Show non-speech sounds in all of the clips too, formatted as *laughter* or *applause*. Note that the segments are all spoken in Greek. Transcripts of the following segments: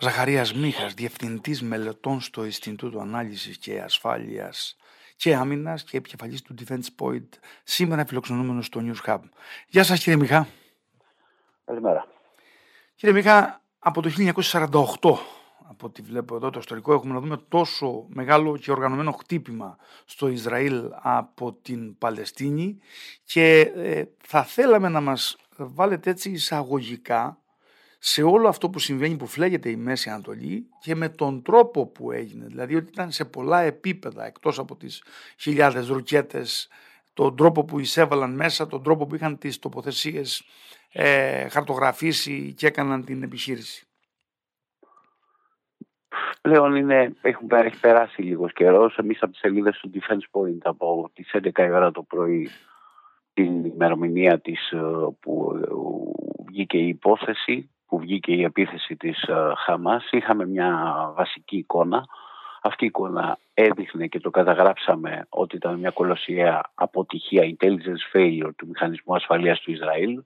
Ζαχαρίας Μίχας, Διευθυντής Μελετών στο Ινστιτούτο Ανάλυσης και Ασφάλειας και Άμυνας και επικεφαλής του Defense Point, σήμερα φιλοξενούμενος στο News Hub. Γεια σας κύριε Μιχά. Καλημέρα. Κύριε Μιχά, από το 1948, από ό,τι βλέπω εδώ το ιστορικό, έχουμε να δούμε τόσο μεγάλο και οργανωμένο χτύπημα στο Ισραήλ από την Παλαιστίνη και ε, θα θέλαμε να μας βάλετε έτσι εισαγωγικά σε όλο αυτό που συμβαίνει που φλέγεται η Μέση Ανατολή και με τον τρόπο που έγινε. Δηλαδή ότι ήταν σε πολλά επίπεδα εκτός από τις χιλιάδες ρουκέτες, τον τρόπο που εισέβαλαν μέσα, τον τρόπο που είχαν τις τοποθεσίες ε, χαρτογραφήσει και έκαναν την επιχείρηση. Πλέον είναι, έχουν, έχει περάσει λίγος καιρός. Εμείς από τις σελίδες του Defense Point από τις 11 η ώρα το πρωί, την ημερομηνία της ε, που ε, βγήκε η υπόθεση, που βγήκε η επίθεση της ε, Χαμάς είχαμε μια βασική εικόνα. Αυτή η εικόνα έδειχνε και το καταγράψαμε ότι ήταν μια κολοσιαία αποτυχία intelligence failure του μηχανισμού ασφαλείας του Ισραήλ.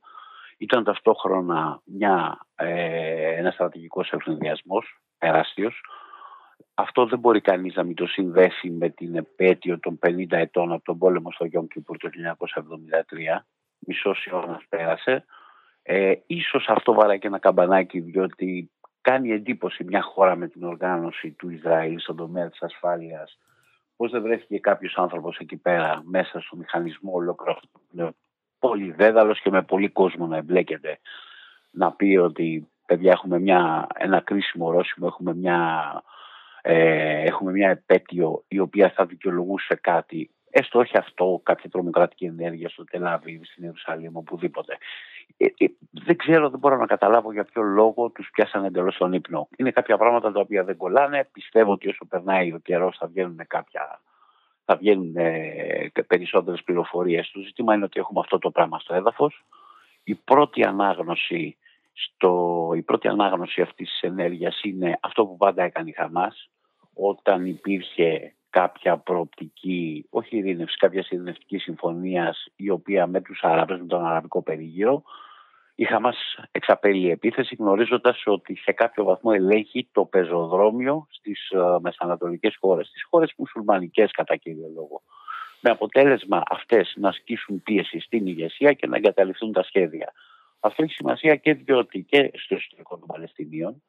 Ήταν ταυτόχρονα μια, ε, ένα στρατηγικός ευνηδιασμός τεράστιος. Αυτό δεν μπορεί κανείς να μην το συνδέσει με την επέτειο των 50 ετών από τον πόλεμο στο Γιον Κιπούρ το 1973. Μισός αιώνας πέρασε. Ε, ίσως αυτό βαράει και ένα καμπανάκι διότι κάνει εντύπωση μια χώρα με την οργάνωση του Ισραήλ στον τομέα της ασφάλειας πώς δεν βρέθηκε κάποιος άνθρωπος εκεί πέρα μέσα στο μηχανισμό ολόκληρο πολύ δέδαλος και με πολύ κόσμο να εμπλέκεται να πει ότι παιδιά έχουμε μια, ένα κρίσιμο ορόσημο, έχουμε μια, ε, έχουμε μια επέτειο η οποία θα δικαιολογούσε κάτι έστω όχι αυτό, κάποια τρομοκρατική ενέργεια στο Τελάβι, στην Ιερουσαλήμ, οπουδήποτε. Ε, ε, δεν ξέρω, δεν μπορώ να καταλάβω για ποιο λόγο τους πιάσανε εντελώς τον ύπνο. Είναι κάποια πράγματα τα οποία δεν κολλάνε. Πιστεύω ότι όσο περνάει ο καιρός θα βγαίνουν κάποια. Θα βγαίνουν ε, περισσότερες πληροφορίες. Το ζήτημα είναι ότι έχουμε αυτό το πράγμα στο έδαφος. Η πρώτη ανάγνωση, στο, η πρώτη ανάγνωση αυτής της ενέργειας είναι αυτό που πάντα έκανε η Χαμάς όταν υπήρχε κάποια προοπτική, όχι ειρήνευση, κάποια ειρηνευτική συμφωνίας η οποία με τους Αραβές, με τον Αραβικό περίγυρο, η Χαμάς εξαπέλει επίθεση γνωρίζοντας ότι σε κάποιο βαθμό ελέγχει το πεζοδρόμιο στις uh, μεσανατολικές χώρες, στις χώρες μουσουλμανικές κατά κύριο λόγο. Με αποτέλεσμα αυτές να ασκήσουν πίεση στην ηγεσία και να εγκαταλειφθούν τα σχέδια. Αυτό έχει σημασία και διότι και στο ιστορικό των Παλαιστινίων,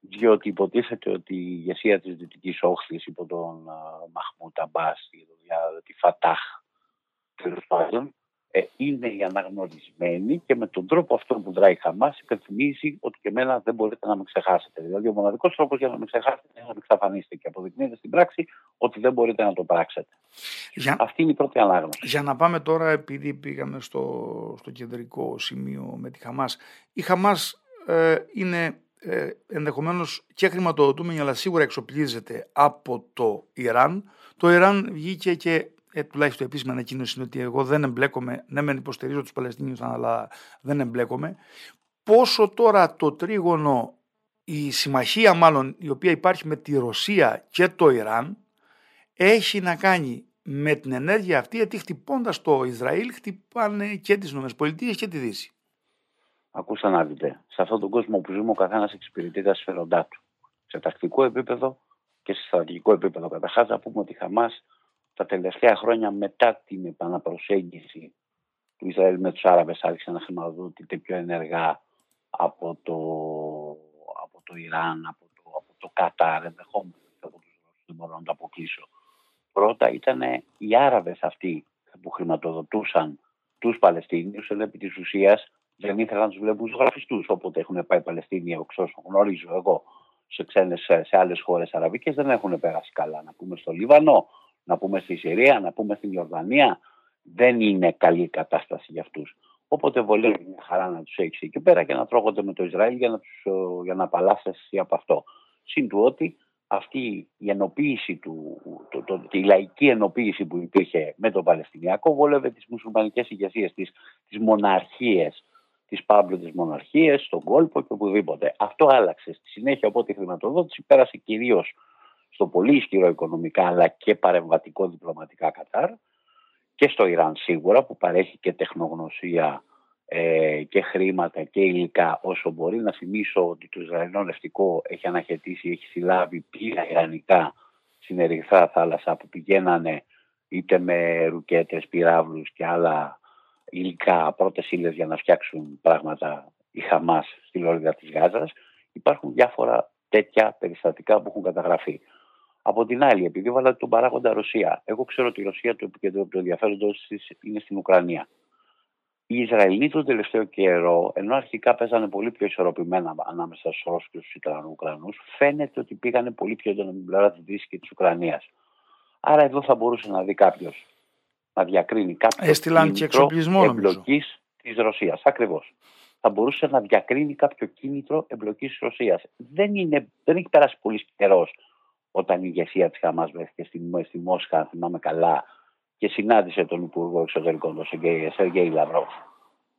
διότι υποτίθεται ότι η ηγεσία της Δυτικής Όχθης υπό τον Μαχμούτ Αμπάς, τη Φατάχ, τέλος πάντων, ε, είναι η αναγνωρισμένη και με τον τρόπο αυτό που δράει η Χαμάς υπενθυμίζει ότι και εμένα δεν μπορείτε να με ξεχάσετε. Δηλαδή ο μοναδικός τρόπος για να με ξεχάσετε είναι να με εξαφανίσετε και αποδεικνύεται στην πράξη ότι δεν μπορείτε να το πράξετε. Για... Αυτή είναι η πρώτη ανάγνωση. Για να πάμε τώρα επειδή πήγαμε στο, στο κεντρικό σημείο με τη Χαμάς. Η Χαμάς ε, είναι ε, ενδεχομένως και χρηματοδοτούμενη αλλά σίγουρα εξοπλίζεται από το Ιράν. Το Ιράν βγήκε και ε, τουλάχιστον επίσημα ανακοίνωση είναι ότι εγώ δεν εμπλέκομαι, ναι μεν υποστηρίζω τους Παλαιστίνιους αλλά δεν εμπλέκομαι. Πόσο τώρα το τρίγωνο, η συμμαχία μάλλον η οποία υπάρχει με τη Ρωσία και το Ιράν έχει να κάνει με την ενέργεια αυτή γιατί χτυπώντας το Ισραήλ χτυπάνε και τις ΗΠΑ και τη Δύση. Ακούστε να δείτε, σε αυτόν τον κόσμο που ζούμε ο καθένας εξυπηρετεί τα συμφέροντά του. Σε τακτικό επίπεδο και σε στρατηγικό επίπεδο. Καταρχάς, να πούμε ότι η Χαμάς τα τελευταία χρόνια μετά την επαναπροσέγγιση του Ισραήλ με τους Άραβες άρχισε να χρηματοδοτείται πιο ενεργά από το, από το Ιράν, από το, από το Κατάρ, ενδεχομένω από τους Ρώσους, δεν μπορώ να το αποκλείσω. Πρώτα ήταν οι Άραβες αυτοί που χρηματοδοτούσαν τους Παλαιστίνιους, ενώ επί της ουσίας δεν ήθελαν να τους βλέπουν ζωγραφιστού. Όποτε έχουν πάει οι Παλαιστίνοι, εξ όσων γνωρίζω εγώ, σε, ξένες, σε άλλες χώρες αραβικές, δεν έχουν περάσει καλά. Να πούμε στο Λίβανο, να πούμε στη Συρία, να πούμε στην Ιορδανία. Δεν είναι καλή κατάσταση για αυτούς. Οπότε βολεύει μια χαρά να τους έχεις εκεί πέρα και να τρώγονται με το Ισραήλ για να, τους, για να απαλλάσσεσαι από αυτό. Συν του ότι αυτή η ενοποίηση του, το, το, η λαϊκή ενοποίηση που υπήρχε με το Παλαιστινιακό βόλευε τις μουσουλμανικές ηγεσίες, τις, τις μοναρχίες τις πάμπλωτες μοναρχίες, στον κόλπο και οπουδήποτε. Αυτό άλλαξε. Στη συνέχεια από τη χρηματοδότηση πέρασε κυρίως στο πολύ ισχυρό οικονομικά αλλά και παρεμβατικό διπλωματικά Κατάρ και στο Ιράν σίγουρα που παρέχει και τεχνογνωσία ε, και χρήματα και υλικά όσο μπορεί. Να θυμίσω ότι το Ισραηλινό νευτικό έχει αναχαιτήσει, έχει συλλάβει πλοία ιρανικά στην Ερυθρά θάλασσα που πηγαίνανε είτε με ρουκέτες, πυράβλους και άλλα υλικά, πρώτες ύλες για να φτιάξουν πράγματα η Χαμάς στη Λόριδα της Γάζας. Υπάρχουν διάφορα τέτοια περιστατικά που έχουν καταγραφεί. Από την άλλη, επειδή βάλατε τον παράγοντα Ρωσία, εγώ ξέρω ότι η Ρωσία το επικεντρώνει το ενδιαφέροντό είναι στην Ουκρανία. Οι Ισραηλοί τον τελευταίο καιρό, ενώ αρχικά παίζανε πολύ πιο ισορροπημένα ανάμεσα στους Ρώσους και στους Ουκρανούς, φαίνεται ότι πήγανε πολύ πιο έντονα με την πλευρά της Δύσης και της Ουκρανίας. Άρα εδώ θα μπορούσε να δει κάποιος να διακρίνει κάποιο Έστειλαν κίνητρο εμπλοκής της Ρωσίας. Ακριβώς. Θα μπορούσε να διακρίνει κάποιο κίνητρο εμπλοκής της Ρωσίας. Δεν, δεν έχει περάσει πολύ καιρός όταν η ηγεσία της Χαμάς βρέθηκε στη, στη Μόσχα, αν θυμάμαι καλά, και συνάντησε τον Υπουργό Εξωτερικών, τον Σεργέη Λαυρόφ.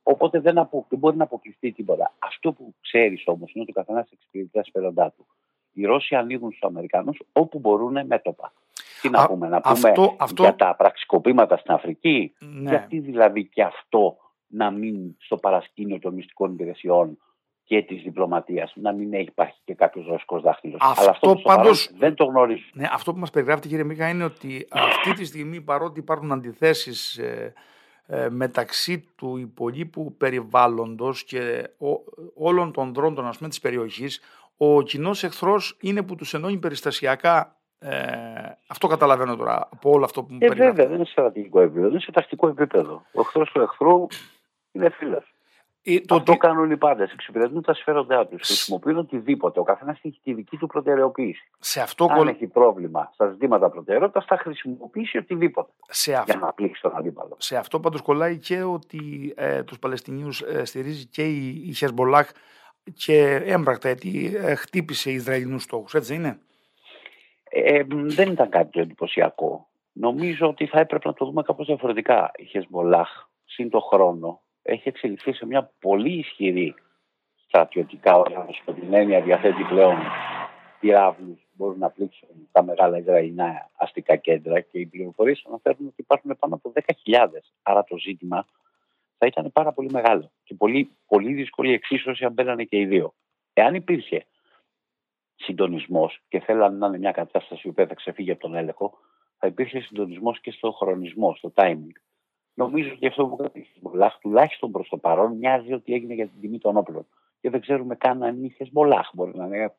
Οπότε δεν, απο, δεν μπορεί να αποκλειστεί τίποτα. Αυτό που ξέρεις όμως είναι ότι ο καθένας εξυπηρετεί τα συμφέροντά του. Οι Ρώσοι ανοίγουν στους Αμερικανούς όπου μπορούν μέτωπα. Τι να πούμε, να πούμε αυτό, αυτό... για τα πραξικοπήματα στην Αφρική; Ναι. Γιατί δηλαδή και αυτό να μην στο παρασκήνιο των μυστικών υπηρεσιών και της διπλωματίας να μην έχει υπάρχει και κάποιος ρωσικός δάχτυλος; Αυτό, Αλλά αυτό πάντως, δεν το γνωρίζω. Ναι, αυτό που μας περιγράφει κύριε Μίχα είναι ότι αυτή τη στιγμή παρότι υπάρχουν αντιθέσεις ε, ε, μεταξύ του υπολείπου περιβάλλοντος και όλων των δρόντων της περιοχής, ο κοινός εχθρός είναι που τους ενώνει περιστασιακά ε, αυτό καταλαβαίνω τώρα από όλο αυτό που μου ε, Βέβαια, δεν είναι σε στρατηγικό επίπεδο, είναι σε τακτικό επίπεδο. Ο εχθρός του εχθρού είναι φίλος. Ε, το Αυτό κάνουν οι πάντες. Εξυπηρετούν τα συμφέροντά τους. Χρησιμοποιούν οτιδήποτε. Ο καθένας έχει τη δική του προτεραιοποίηση. Σε αυτό Αν έχει πρόβλημα στα ζητήματα προτεραιότητας, θα χρησιμοποιήσει οτιδήποτε σε αυτό... για να πλήξει τον αντίπαλο. Σε αυτό πάντως κολλάει και ότι ε, τους Παλαιστινίους ε, στηρίζει και η, η Χεσμολάχ και έμπρακτα γιατί ε, χτύπησε Ισραηλινούς στόχους. Έτσι είναι; Ε, δεν ήταν κάτι το εντυπωσιακό. Νομίζω ότι θα έπρεπε να το δούμε κάπως διαφορετικά. Η Χεσμολάχ, σύν το χρόνο, έχει εξελιχθεί σε μια πολύ ισχυρή στρατιωτικά οργάνωση. Με την έννοια διαθέτει πλέον πυράβλου μπορούν να πλήξουν τα μεγάλα Ισραηλινά αστικά κέντρα και οι πληροφορίες αναφέρουν ότι υπάρχουν πάνω από 10.000. Άρα το ζήτημα θα ήταν πάρα πολύ μεγάλο και πολύ, πολύ δύσκολη εξίσωση αν μπαίνανε και οι δύο. Εάν υπήρχε συντονισμός και θέλανε να είναι μια κατάσταση που θα ξεφύγει από τον έλεγχο, θα υπήρχε συντονισμός και στο χρονισμό, στο timing. Νομίζω ότι αυτό που κάνει η τουλάχιστον προς το παρόν, μοιάζει ότι έγινε για την τιμή των όπλων. Και δεν ξέρουμε καν αν είναι Χεσμολάχ. Μπορεί να είναι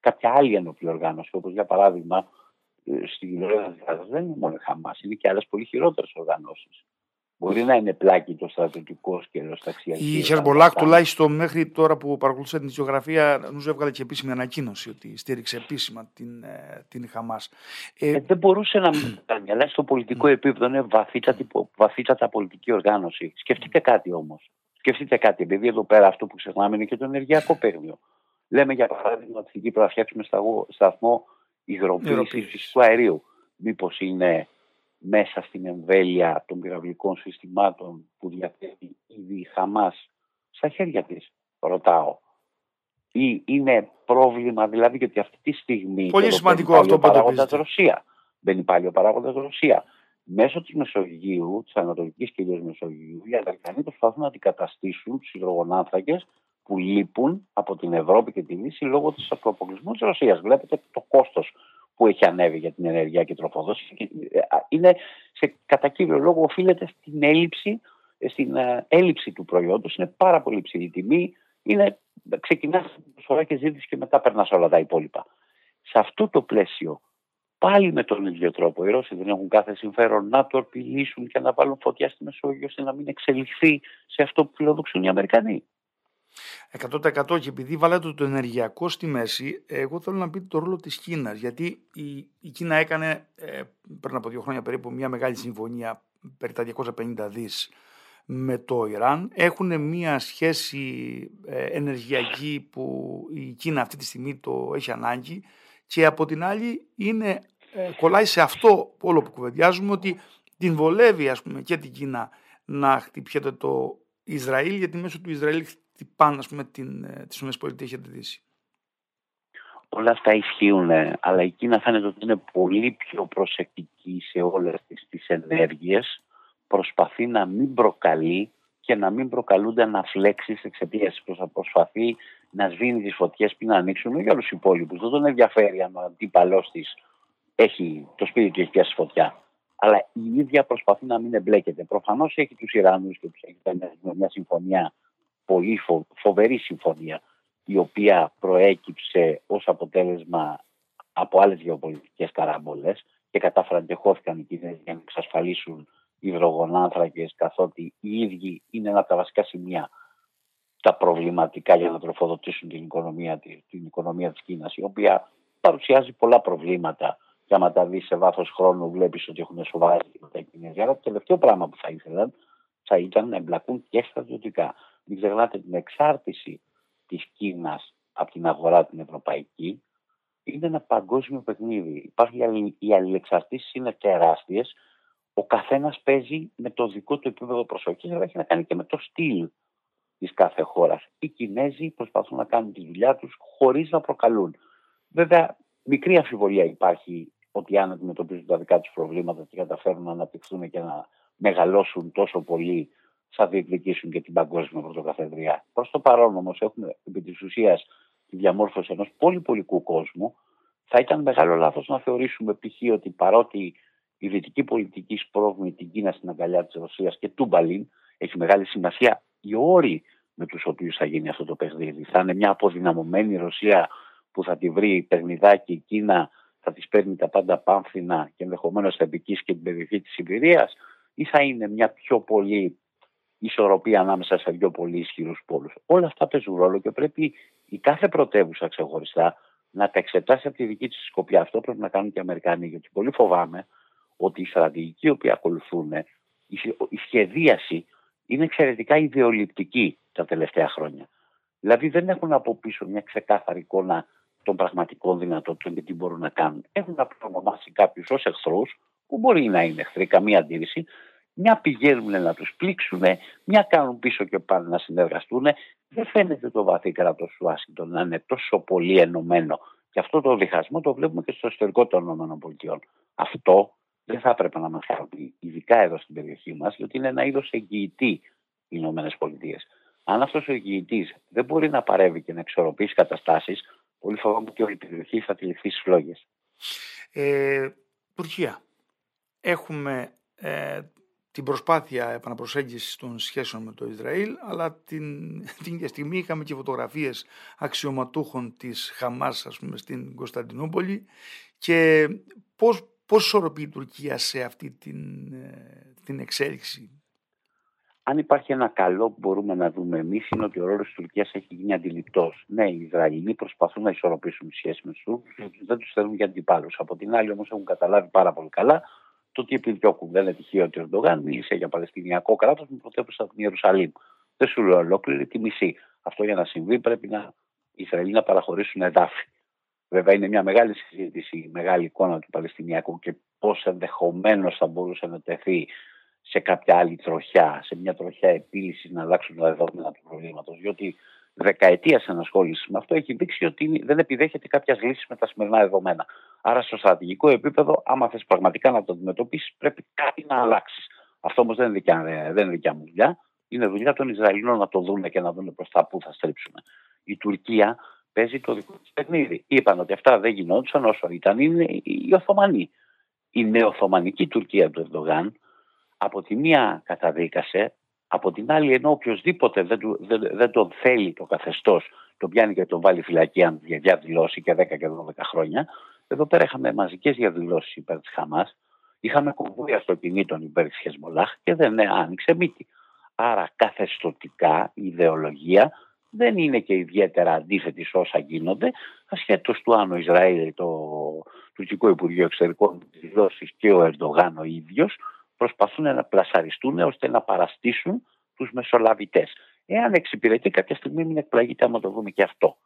κάποια άλλη ενόπλη οργάνωση, όπως για παράδειγμα ε, στην Ελλάδα δεν είναι μόνο η Χαμάς, είναι και άλλες πολύ χειρότερες οργανώσεις. Μπορεί να είναι πλάκι το στρατιωτικό και αεροσταξιακό. Η Χεσμολάχ, τουλάχιστον μέχρι τώρα που παρακολουθούσα την ισογραφία, νομίζω έβγαλε και επίσημη ανακοίνωση ότι στήριξε επίσημα την, ε, την Χαμάς. Ε, ε, δεν μπορούσε να μην κάνει, αλλά στο πολιτικό επίπεδο είναι βαθύτατη, βαθύτατα πολιτική οργάνωση. Σκεφτείτε κάτι όμως. Σκεφτείτε κάτι, επειδή εδώ πέρα αυτό που ξεχνάμε είναι και το ενεργειακό παίγνιο. Λέμε για παράδειγμα ότι στην Κύπρο θα φτιάξουμε σταθμό υγροποίησης φυσικού αερίου. Μήπως είναι μέσα στην εμβέλεια των πυραυλικών συστημάτων που διαθέτει ήδη η Χαμάς στα χέρια της, ρωτάω. Ή είναι πρόβλημα δηλαδή γιατί αυτή τη στιγμή Πολύ σημαντικό αυτό που παράγοντας Ρωσία. Μπαίνει πάλι ο παράγοντας Ρωσία. Μέσω της Μεσογείου, της Ανατολικής και της Μεσογείου, οι Αμερικανοί προσπαθούν να αντικαταστήσουν τους υδρογονάνθρακες που λείπουν από την Ευρώπη και τη Δύση λόγω της αποκλεισμού της Ρωσίας. Βλέπετε το κόστος που έχει ανέβει για την ενέργεια και τροφοδόση ε, είναι σε κατά κύριο λόγο οφείλεται στην έλλειψη, στην ε, έλλειψη του προϊόντος. Είναι πάρα πολύ ψηλή τιμή. Είναι, ξεκινάς προσφορά και ζήτηση και μετά περνάς όλα τα υπόλοιπα. Σε αυτό το πλαίσιο πάλι με τον ίδιο τρόπο. Οι Ρώσοι δεν έχουν κάθε συμφέρον να το απειλήσουν και να βάλουν φωτιά στη Μεσόγειο ώστε να μην εξελιχθεί σε αυτό που φιλοδοξούν οι Αμερικανοί. 100% και επειδή βάλατε το ενεργειακό στη μέση, εγώ θέλω να πείτε το ρόλο της Κίνας, γιατί η, η Κίνα έκανε ε, πριν από δύο χρόνια περίπου μια μεγάλη συμφωνία περί τα 250 δις με το Ιράν. Έχουν μια σχέση ε, ενεργειακή που η Κίνα αυτή τη στιγμή το έχει ανάγκη και από την άλλη είναι, ε, κολλάει σε αυτό όλο που κουβεντιάζουμε ότι την βολεύει ας πούμε και την Κίνα να χτυπιέται το Ισραήλ γιατί μέσω του Ισραήλ χτυπάνε ας πούμε, την, ε, τις ΗΠΑ έχετε δει. Όλα αυτά ισχύουν, αλλά η Κίνα φαίνεται ότι είναι πολύ πιο προσεκτική σε όλες τις, τις ενέργειες. Προσπαθεί να μην προκαλεί και να μην προκαλούνται αναφλέξει εξαιτίας της προσπαθεί να σβήνει τις φωτιές πριν να ανοίξουν για όλους τους υπόλοιπους. Δεν τον ενδιαφέρει αν ο αντίπαλός της έχει το σπίτι του έχει πιάσει φωτιά. Αλλά η ίδια προσπαθεί να μην εμπλέκεται. Προφανώς έχει τους Ιρανού και τους έχει μια συμφωνία, πολύ φοβερή συμφωνία, η οποία προέκυψε ως αποτέλεσμα από άλλες γεωπολιτικές καράμπολε και κατάφεραν και χώθηκαν οι Κινέζοι για να εξασφαλίσουν υδρογονάνθρακες, καθότι οι ίδιοι είναι ένα από τα βασικά σημεία τα προβληματικά για να τροφοδοτήσουν την οικονομία, την οικονομία της Κίνας, η οποία παρουσιάζει πολλά προβλήματα και άμα τα δεις σε βάθος χρόνου, βλέπεις ότι έχουν σοβαρά ζητήματα οι Κινέζοι. Αλλά το τελευταίο πράγμα που θα ήθελαν θα ήταν να εμπλακούν και στρατιωτικά. Μην ξεχνάτε την εξάρτηση της Κίνας από την αγορά την ευρωπαϊκή. Είναι ένα παγκόσμιο παιχνίδι. Υπάρχει, οι αλληλεξαρτήσεις είναι τεράστιες. Ο καθένας παίζει με το δικό του επίπεδο προσοχής, αλλά έχει να κάνει και με το στυλ της κάθε χώρας. Οι Κινέζοι προσπαθούν να κάνουν τη δουλειά τους χωρίς να προκαλούν. Βέβαια, μικρή αμφιβολία υπάρχει ότι αν αντιμετωπίζουν τα δικά τους προβλήματα και καταφέρουν να αναπτυχθούν και να μεγαλώσουν τόσο πολύ, θα διεκδικήσουν και την παγκόσμια πρωτοκαθεδρία. Προς το παρόν όμως έχουμε επί της ουσίας τη διαμόρφωση ενός πολυπολικού κόσμου. Θα ήταν μεγάλο λάθος να θεωρήσουμε π.χ. ότι παρότι η δυτική πολιτική σπρώχνει την Κίνα στην αγκαλιά της Ρωσίας και του Μπαλίν, έχει μεγάλη σημασία οι όροι με τους οποίους θα γίνει αυτό το παιχνίδι. Θα είναι μια αποδυναμωμένη Ρωσία που θα τη βρει παιχνιδάκι η Κίνα θα τις παίρνει τα πάντα πάμφθηνα και ενδεχομένως θα επικίσει και την περιοχή της Σιβηρίας ή θα είναι μια πιο πολύ ισορροπία ανάμεσα σε δύο πολύ ισχυρούς πόλους. Όλα αυτά παίζουν ρόλο και πρέπει η κάθε πρωτεύουσα ξεχωριστά να τα εξετάσει από τη δική της σκοπιά. Αυτό πρέπει να κάνουν και οι Αμερικάνοι, γιατί πολύ φοβάμαι ότι η στρατηγική η οποία ακολουθούν, η σχεδίαση είναι εξαιρετικά ιδεολειπτική τα τελευταία χρόνια. Δηλαδή δεν έχουν από πίσω μια ξεκάθαρη εικόνα των πραγματικών δυνατότητων και τι μπορούν να κάνουν. Έχουν ονομάσει κάποιους ως εχθρούς, που μπορεί να είναι εχθροί, καμία αντίρρηση. Μια πηγαίνουν να τους πλήξουν, μια κάνουν πίσω και πάνε να συνεργαστούν. Δεν φαίνεται το βαθύ κράτος του Ουάσιγκτον να είναι τόσο πολύ ενωμένο. Και αυτό το διχασμό το βλέπουμε και στο εσωτερικό των ΗΠΑ. Αυτό δεν θα έπρεπε να μας χαροποιεί, ειδικά εδώ στην περιοχή μας, γιατί είναι ένα είδος εγγυητή οι ΗΠΑ. Αν αυτός ο εγγυητής δεν μπορεί να παρεύει και να εξορροπήσει καταστάσεις, πολύ φοβάμαι ότι όλη η περιοχή θα τυλιχθεί στις φλόγες. Ε, Τουρκία. Έχουμε ε, την προσπάθεια επαναπροσέγγισης των σχέσεων με το Ισραήλ, αλλά την, *laughs* την ίδια στιγμή είχαμε και φωτογραφίες αξιωματούχων της Χαμάς, ας πούμε, στην Κωνσταντινούπολη και πώς, πώς ισορροπεί η Τουρκία σε αυτή την, ε, την εξέλιξη; Αν υπάρχει ένα καλό που μπορούμε να δούμε εμείς, είναι ότι ο ρόλος της Τουρκίας έχει γίνει αντιληπτός. Ναι, οι Ισραηλοί προσπαθούν να ισορροπήσουν σχέσεις με τους δεν τους θέλουν για αντιπάλους. Από την άλλη, όμως, έχουν καταλάβει πάρα πολύ καλά το τι επιδιώκουν. Δεν είναι τυχαίο ότι ο Ερντογάν μίλησε για Παλαιστινιακό κράτος με πρωτεύουσα την Ιερουσαλήμ. Δεν σου λέω ολόκληρη τη μισή. Αυτό για να συμβεί πρέπει να οι Ισραηλοί να παραχωρήσουν εδάφη. Βέβαια, είναι μια μεγάλη συζήτηση, η μεγάλη εικόνα του Παλαιστινιακού και πώς ενδεχομένως θα μπορούσε να τεθεί σε κάποια άλλη τροχιά, σε μια τροχιά επίλυσης να αλλάξουν τα δεδομένα του προβλήματος. Διότι δεκαετία ενασχόλησης με αυτό έχει δείξει ότι δεν επιδέχεται κάποιας λύσης με τα σημερινά δεδομένα. Άρα, στο στρατηγικό επίπεδο, άμα θες πραγματικά να το αντιμετωπίσεις, πρέπει κάτι να αλλάξεις. Αυτό όμως δεν, είναι δικιά, δεν είναι δικιά μου δουλειά. Είναι δουλειά των Ισραηλινών να το δουν και να δουν προς τα πού θα στρίψουν. Η Τουρκία παίζει το δικό της παιχνίδι. Είπαν ότι αυτά δεν γινόντουσαν όσο ήταν είναι οι Οθωμανοί. Η νεοθωμανική Τουρκία του Ερντογάν από τη μία καταδίκασε, από την άλλη ενώ οποιοδήποτε δεν, δεν, δεν τον θέλει το καθεστώς, τον πιάνει και τον βάλει φυλακή αν διαδηλώσει και 10 και 12 χρόνια. Εδώ πέρα είχαμε μαζικές διαδηλώσεις υπέρ της Χαμάς, είχαμε κομβούια αυτοκινήτων υπέρ της Χεσμολάχ και δεν άνοιξε μύτη. Άρα καθεστοτικά η ιδεολογία δεν είναι και ιδιαίτερα αντίθετη σε όσα γίνονται, ασχέτως του αν ο Ισραήλ, το τουρκικό Υπουργείο Εξωτερικών δηλώσεις και ο Ερντογάν ο ίδιος, προσπαθούν να πλασαριστούν ώστε να παραστήσουν τους μεσολαβητές. Εάν εξυπηρετεί κάποια στιγμή μην εκπλαγείτε άμα το δούμε και αυτό.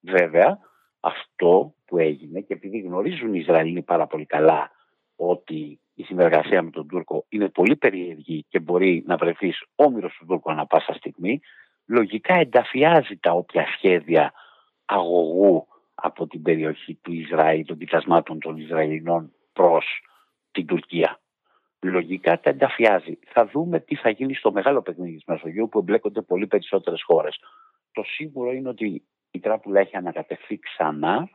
Βέβαια, αυτό που έγινε και επειδή γνωρίζουν οι Ισραηλοί πάρα πολύ καλά ότι η συνεργασία με τον Τούρκο είναι πολύ περίεργη και μπορεί να βρεθείς όμοιρος του Τούρκου ανα πάσα στιγμή, λογικά ενταφιάζει τα όποια σχέδια αγωγού από την περιοχή του Ισραήλ, των δικασμάτων των Ισραηλινών προς την Τουρκία. λογικά τα ενταφιάζει. Θα δούμε τι θα γίνει στο μεγάλο παιχνίδι της Μεσογείου που εμπλέκονται πολύ περισσότερες χώρες. Το σίγουρο είναι ότι η τράπουλα έχει ανακατευθεί ξανά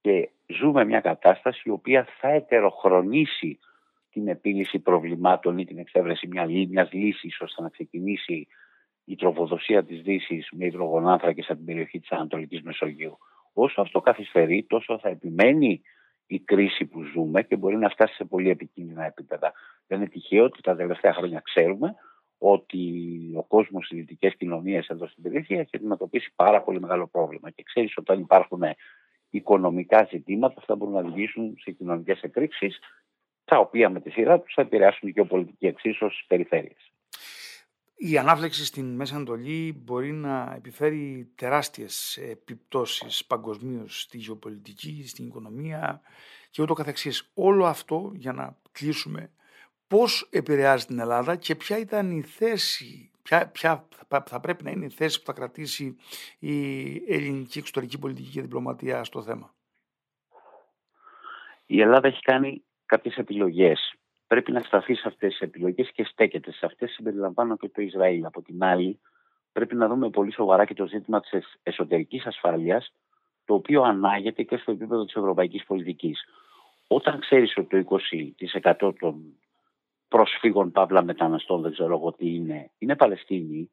και ζούμε μια κατάσταση η οποία θα ετεροχρονίσει την επίλυση προβλημάτων ή την εξέβρεση μια, μιας λύσης ώστε να ξεκινήσει η τροφοδοσία της Δύσης με υδρογονάνθρακες από την περιοχή της Ανατολικής Μεσογείου. Όσο αυτό καθυστερεί, τόσο θα επιμένει η κρίση που ζούμε και μπορεί να φτάσει σε πολύ επικίνδυνα επίπεδα. Δεν είναι τυχαίο ότι τα τελευταία χρόνια ξέρουμε ότι ο κόσμος στι δυτικές κοινωνίες εδώ στην περιοχή έχει αντιμετωπίσει πάρα πολύ μεγάλο πρόβλημα. Και ξέρεις όταν υπάρχουν οικονομικά ζητήματα, αυτά μπορούν να οδηγήσουν σε κοινωνικές εκρήξεις, τα οποία με τη σειρά τους θα επηρεάσουν και πολιτική εξίσωση στις περιφέρειες. Η ανάφλεξη στην Μέση Ανατολή μπορεί να επιφέρει τεράστιες επιπτώσεις παγκοσμίως στη γεωπολιτική, στην οικονομία και ούτω καθεξής. Όλο αυτό για να κλείσουμε πώς επηρεάζει την Ελλάδα και ποια ήταν η θέση, ποια, ποια θα πρέπει να είναι η θέση που θα κρατήσει η ελληνική εξωτερική πολιτική και διπλωματία στο θέμα. Η Ελλάδα έχει κάνει κάποιες επιλογές πρέπει να σταθεί σε αυτές τις επιλογές και στέκεται σε αυτές συμπεριλαμβάνω και το Ισραήλ. Από την άλλη πρέπει να δούμε πολύ σοβαρά και το ζήτημα της εσωτερικής ασφάλειας το οποίο ανάγεται και στο επίπεδο της ευρωπαϊκής πολιτικής. Όταν ξέρεις ότι το 20% των προσφύγων παύλα μεταναστών, δεν ξέρω εγώ τι είναι, είναι Παλαιστίνοι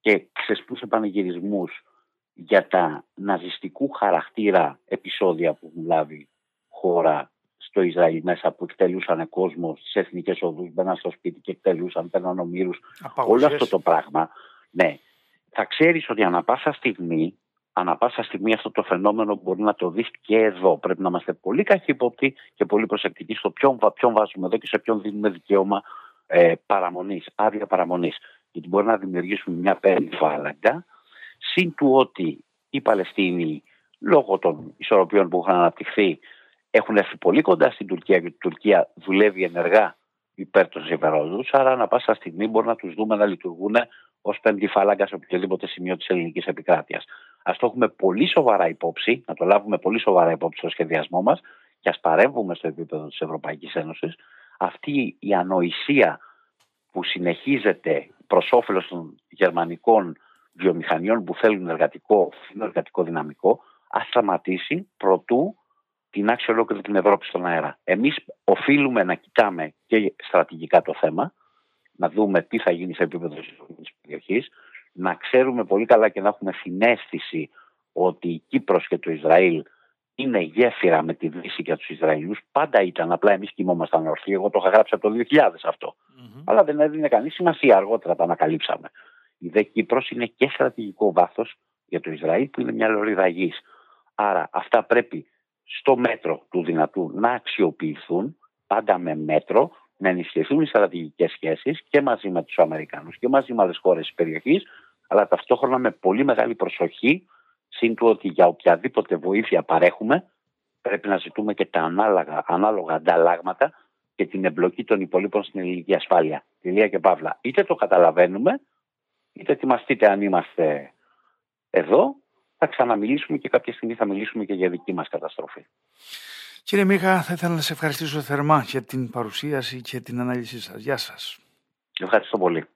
και ξεσπούν σε πανηγυρισμούς για τα ναζιστικού χαρακτήρα επεισόδια που έχουν λάβει χώρα στο Ισραήλ μέσα που εκτελούσαν κόσμο στι εθνικές οδούς, μπαίναν στο σπίτι και εκτελούσαν, παίρναν ομήρους. Όλο αυτό το πράγμα, ναι, θα ξέρεις ότι ανα πάσα στιγμή, ανα πάσα στιγμή αυτό το φαινόμενο μπορεί να το δεις και εδώ. Πρέπει να είμαστε πολύ καχύποπτοι και πολύ προσεκτικοί στο ποιον, ποιον βάζουμε εδώ και σε ποιον δίνουμε δικαίωμα ε, παραμονής, άδεια παραμονής. Γιατί μπορεί να δημιουργήσουμε μια περιφάλαγγα, συν του ότι οι Παλαιστίνοι λόγω των ισορροπιών που έχουν αναπτυχθεί έχουν έρθει πολύ κοντά στην Τουρκία και η Τουρκία δουλεύει ενεργά υπέρ των συμφερόντων τους. Άρα, ανά πάσα στιγμή μπορεί να τους δούμε να λειτουργούν ως πέμπτη φάλαγγα σε οποιοδήποτε σημείο της ελληνικής επικράτειας. Α το έχουμε πολύ σοβαρά υπόψη, να το λάβουμε πολύ σοβαρά υπόψη στο σχεδιασμό μας και ας παρέμβουμε στο επίπεδο της Ευρωπαϊκής Ένωσης. Αυτή η ανοησία που συνεχίζεται προς όφελος των γερμανικών βιομηχανιών που θέλουν εργατικό, εργατικό δυναμικό, ας σταματήσει προτού την άξιο ολόκληρη την Ευρώπη στον αέρα. Εμείς οφείλουμε να κοιτάμε και στρατηγικά το θέμα, να δούμε τι θα γίνει σε επίπεδο της περιοχής, να ξέρουμε πολύ καλά και να έχουμε συνέστηση ότι η Κύπρος και το Ισραήλ είναι γέφυρα με τη Δύση και τους Ισραηλούς. Πάντα ήταν, απλά εμείς κοιμόμασταν ορθοί. Εγώ το είχα γράψει από το 2000 αυτό. Mm-hmm. Αλλά δεν έδινε κανείς σημασία. Αργότερα τα ανακαλύψαμε. Η δε Κύπρος είναι και στρατηγικό βάθος για το Ισραήλ που είναι μια λωρίδα γης. Άρα αυτά πρέπει στο μέτρο του δυνατού να αξιοποιηθούν πάντα με μέτρο να ενισχυθούν οι στρατηγικές σχέσεις και μαζί με τους Αμερικανούς και μαζί με άλλες χώρες της περιοχής αλλά ταυτόχρονα με πολύ μεγάλη προσοχή σύν του ότι για οποιαδήποτε βοήθεια παρέχουμε πρέπει να ζητούμε και τα ανάλογα, ανάλογα ανταλλάγματα και την εμπλοκή των υπολείπων στην ελληνική ασφάλεια. Τελεία και παύλα. Είτε το καταλαβαίνουμε, είτε ετοιμαστείτε αν είμαστε εδώ θα ξαναμιλήσουμε και κάποια στιγμή θα μιλήσουμε και για δική μας καταστροφή. Κύριε Μίχα, θα ήθελα να σε ευχαριστήσω θερμά για την παρουσίαση και την ανάλυση σας. Γεια σας. Ευχαριστώ πολύ.